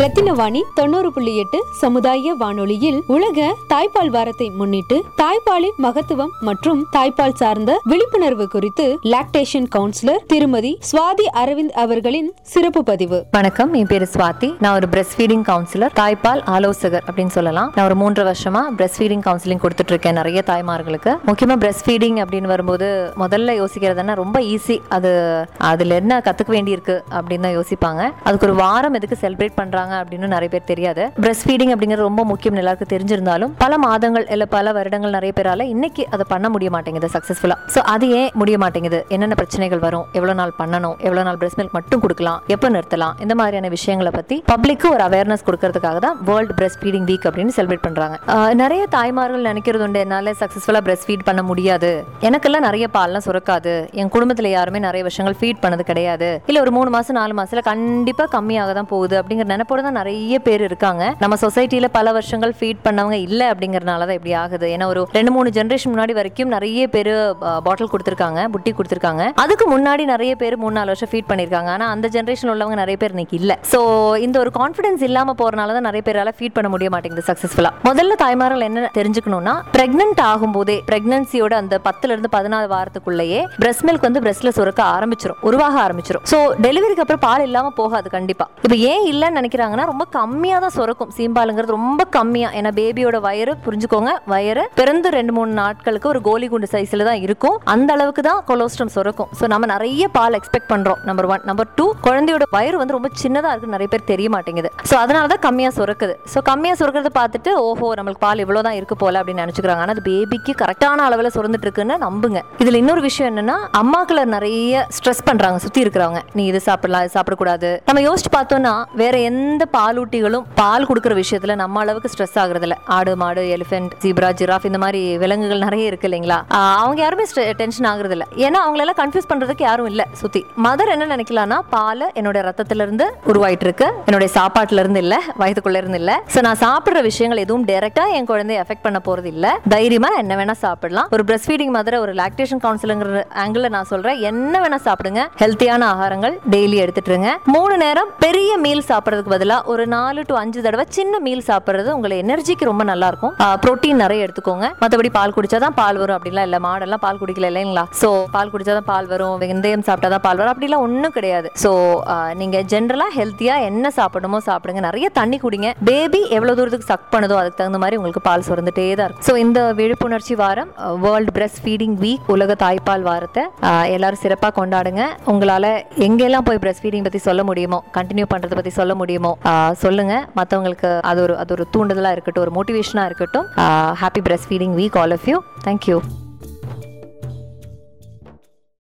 ரத்தினவாணி தொண்ணூறு புள்ளி எட்டு சமுதாய வானொலியில் உலக தாய்ப்பால் வாரத்தை முன்னிட்டு தாய்ப்பாலின் மகத்துவம் மற்றும் தாய்ப்பால் சார்ந்த விழிப்புணர்வு குறித்து லாக்டேஷன் கவுன்சிலர் திருமதி சுவாதி அரவிந்த் அவர்களின் சிறப்பு பதிவு. வணக்கம் என் பேரு சுவாதி. நான் ஒரு பிரஸ்ட் ஃபீடிங் கவுன்சிலர் தாய்ப்பால் ஆலோசகர் அப்படின்னு சொல்லலாம். நான் ஒரு மூன்று வருஷமா பிரஸ்ட் ஃபீடிங் கவுன்சிலிங் கொடுத்துட்டு இருக்கேன் நிறைய தாய்மார்களுக்கு. முக்கியமா பிரஸ்ட் ஃபீடிங் அப்படின்னு வரும்போது முதல்ல யோசிக்கிறதுனா ரொம்ப ஈஸி அது அதுல என்ன கத்துக்க வேண்டியிருக்கு அப்படின்னு தான் யோசிப்பாங்க. அதுக்கு ஒரு வாரம் எதுக்கு செலிப்ரேட் பண்றாங்க அப்படின்னு நிறைய பேர் தெரியாது. பிரஸ்ட் ஃபீடிங் அப்படிங்கிறது ரொம்ப முக்கியம் எல்லாருக்கும் தெரிஞ்சிருந்தாலும் பல மாதங்கள் இல்ல பல வருடங்கள் நிறைய பேரால இன்னைக்கு அதை பண்ண முடிய மாட்டேங்குது சக்சஸ்ஃபுல்லா ஸோ அது ஏன் முடிய மாட்டேங்குது? என்னென்ன பிரச்சனைகள் வரும்? எவ்வளவு நாள் பண்ணணும்? எவ்வளவு நாள் பிரஸ்ட் மில்க் மட்டும் கொடுக்கலாம்? எப்போ நிறுத்தலாம்? இந்த மாதிரியான விஷயங்களை பத்தி பப்ளிக்கு ஒரு அவேர்னஸ் கொடுக்கறதுக்காக தான் வேர்ல்டு பிரஸ்ட் ஃபீடிங் வீக் அப்படின்னு செலிப்ரேட் பண்றாங்க. நிறைய தாய்மார்கள் நினைக்கிறது உண்டு என்னால சக்சஸ்ஃபுல்லா பிரஸ்ட் ஃபீட் பண்ண முடியாது. எனக்கெல்லாம் நிறைய பால்லாம் சுரக்காது. என் குடும்பத்துல யாருமே நிறைய விஷயங்கள் ஃபீட் பண்ணது கிடையாது. இல்ல ஒரு மூணு மாசம் நாலு மாசத்துல கண்டிப்பா கம்மியாக தான் போகுது அப்படிங்கிற கூட தான் நிறைய பேர் இருக்காங்க. நம்ம சொசைட்டில பல வருஷங்கள் ஃபீட் பண்ணவங்க இல்ல அப்படிங்கறதுனால தான் இப்படி ஆகுது. ஏன்னா ஒரு ரெண்டு மூணு ஜென்ரேஷன் முன்னாடி வரைக்கும் நிறைய பேர் பாட்டில் கொடுத்துருக்காங்க புட்டி கொடுத்துருக்காங்க. அதுக்கு முன்னாடி நிறைய பேர் மூணு நாலு வருஷம் ஃபீட் பண்ணிருக்காங்க ஆனா அந்த ஜென்ரேஷன் உள்ளவங்க நிறைய பேர் இன்னைக்கு இல்ல. சோ இந்த ஒரு கான்ஃபிடன்ஸ் இல்லாம போறனால தான் நிறைய பேரால ஃபீட் பண்ண முடிய மாட்டேங்குது சக்சஸ்ஃபுல்லா முதல்ல தாய்மார்கள் என்ன தெரிஞ்சுக்கணும்னா பிரெக்னன்ட் ஆகும்போதே பிரெக்னன்சியோட அந்த பத்துல இருந்து பதினாலு வாரத்துக்குள்ளேயே பிரஸ்ட் மில்க் வந்து பிரஸ்ட்ல சுரக்க ஆரம்பிச்சிரும் உருவாக ஆரம்பிச்சிரும். சோ டெலிவரிக்கு அப்புறம் பால் இல்லாம போகாது கண்டிப்பா. இப்போ ஏன் இல்லைன்னு நினைக்கிறாங்கன்னா ரொம்ப கம்மியாக தான் சுரக்கும். சீம்பாலுங்கிறது ரொம்ப கம்மியாக ஏன்னா பேபியோட வயிறு புரிஞ்சுக்கோங்க வயிறு பிறந்து ரெண்டு மூணு நாட்களுக்கு ஒரு கோலி குண்டு சைஸில் தான் இருக்கும். அந்த அளவுக்கு தான் கொலோஸ்ட்ரம் சுரக்கும். ஸோ நம்ம நிறைய பால் எக்ஸ்பெக்ட் பண்ணுறோம் நம்பர் ஒன் நம்பர் டூ குழந்தையோட வயிறு வந்து ரொம்ப சின்னதாக இருக்குது நிறைய பேர் தெரிய மாட்டேங்குது. ஸோ அதனால தான் கம்மியாக சுரக்குது. ஸோ கம்மியாக சுரக்கிறத பார்த்துட்டு ஓஹோ நம்மளுக்கு பால் இவ்வளோ தான் இருக்கு போல அப்படின்னு நினச்சிக்கிறாங்க. ஆனால் அது பேபிக்கு கரெக்டான அளவில் சுரந்துட்டு இருக்குன்னு நம்புங்க. இதில் இன்னொரு விஷயம் என்னன்னா அம்மாக்களை நிறைய ஸ்ட்ரெஸ் பண்ணுறாங்க சுற்றி இருக்கிறவங்க. நீ இது சாப்பிடலாம் இது சாப்பிடக்கூடாது. நம்ம யோசிச்சு பார்த்தோம்னா வேற எந்த பாலூட்டிகளும் பால் கொடுக்குற விஷயத்துல நம்ம அளவுக்கு ஸ்ட்ரெஸ் ஆகுறது ஆடு மாடு எலிஃபென்ட் ஜீப்ரா ஜிராஃப் இந்த மாதிரி விலங்குகள் நிறைய இருக்கு இல்லைங்களா? அவங்க யாருமே டென்ஷன் ஆகுறதில்ல. ஏன்னா அவங்களெல்லாம் கன்ஃபியூஸ் பண்றதுக்கு யாரும் இல்ல சுத்தி. மதர் என்ன நினைக்கலாம்னா பால் என்னோட ரத்தத்துல இருந்து உருவாயிட்டு இருக்கு என்னுடைய சாப்பாட்டுல இருந்து இல்ல வயதுக்குள்ள இருந்து இல்ல. சோ நான் சாப்பிடுற விஷயங்கள் எதுவும் டைரக்டா என் குழந்தைய எஃபெக்ட் பண்ண போறது இல்ல. தைரியமா நான் என்ன வேணா சாப்பிடலாம். ஒரு பிரஸ்ட் ஃபீடிங் மதர் ஒரு லாக்டேஷன் கவுன்சிலுங்கிற ஆங்கிள் நான் சொல்றேன். என்ன வேணா சாப்பிடுங்க. ஹெல்த்தியான ஆகாரங்கள் டெய்லி எடுத்துட்டுருங்க மூணு நேரம் பெரிய மீல் சாப்பிடுறதுக்கு பதிலாக ஒரு நாலு டு அஞ்சு தடவை சின்ன மீல் சாப்பிட்றது உங்களை எனர்ஜிக்கு ரொம்ப நல்லா இருக்கும் புரோட்டீன் நிறைய எடுத்துக்கோங்க. மற்றபடி பால் குடிச்சாதான் பால் வரும் அப்படிலாம் இல்லை. மாடெல்லாம் பால் குடிக்கல இல்லைங்களா? ஸோ பால் குடிச்சாதான் பால் வரும். வெந்தயம் சாப்பிட்டாதான் பால் வரும். அப்படிலாம் ஒன்றும் கிடையாது. ஸோ நீங்கள் ஜென்ரலாக ஹெல்த்தியாக என்ன சாப்பிடணுமோ சாப்பிடுங்க. நிறைய தண்ணி குடிங்க. பேபி எவ்வளோ தூரத்துக்கு சக் பண்ணுதோ அதுக்கு தகுந்த மாதிரி உங்களுக்கு பால் சுரந்துட்டே தான் இருக்கும். ஸோ இந்த விழிப்புணர்ச்சி வாரம் வேர்ல்டு பிரஸ்ட் ஃபீடிங் வீக் உலக தாய்ப்பால் வாரத்தை எல்லாரும் சிறப்பாக கொண்டாடுங்க. உங்களால் எங்கெல்லாம் போய் பிரஸ்ட் ஃபீடிங் பற்றி சொல்ல முடியுமோ கண்டினியூ பண்ணுறதை பற்றி சொல்ல முடியுமோ ஆஹ், சொல்லுங்க. மற்றவங்களுக்கு அது ஒரு அது ஒரு தூண்டுதலாக இருக்கட்டும் ஒரு மோட்டிவேஷனாக இருக்கட்டும். Happy breast feeding week all of you thank you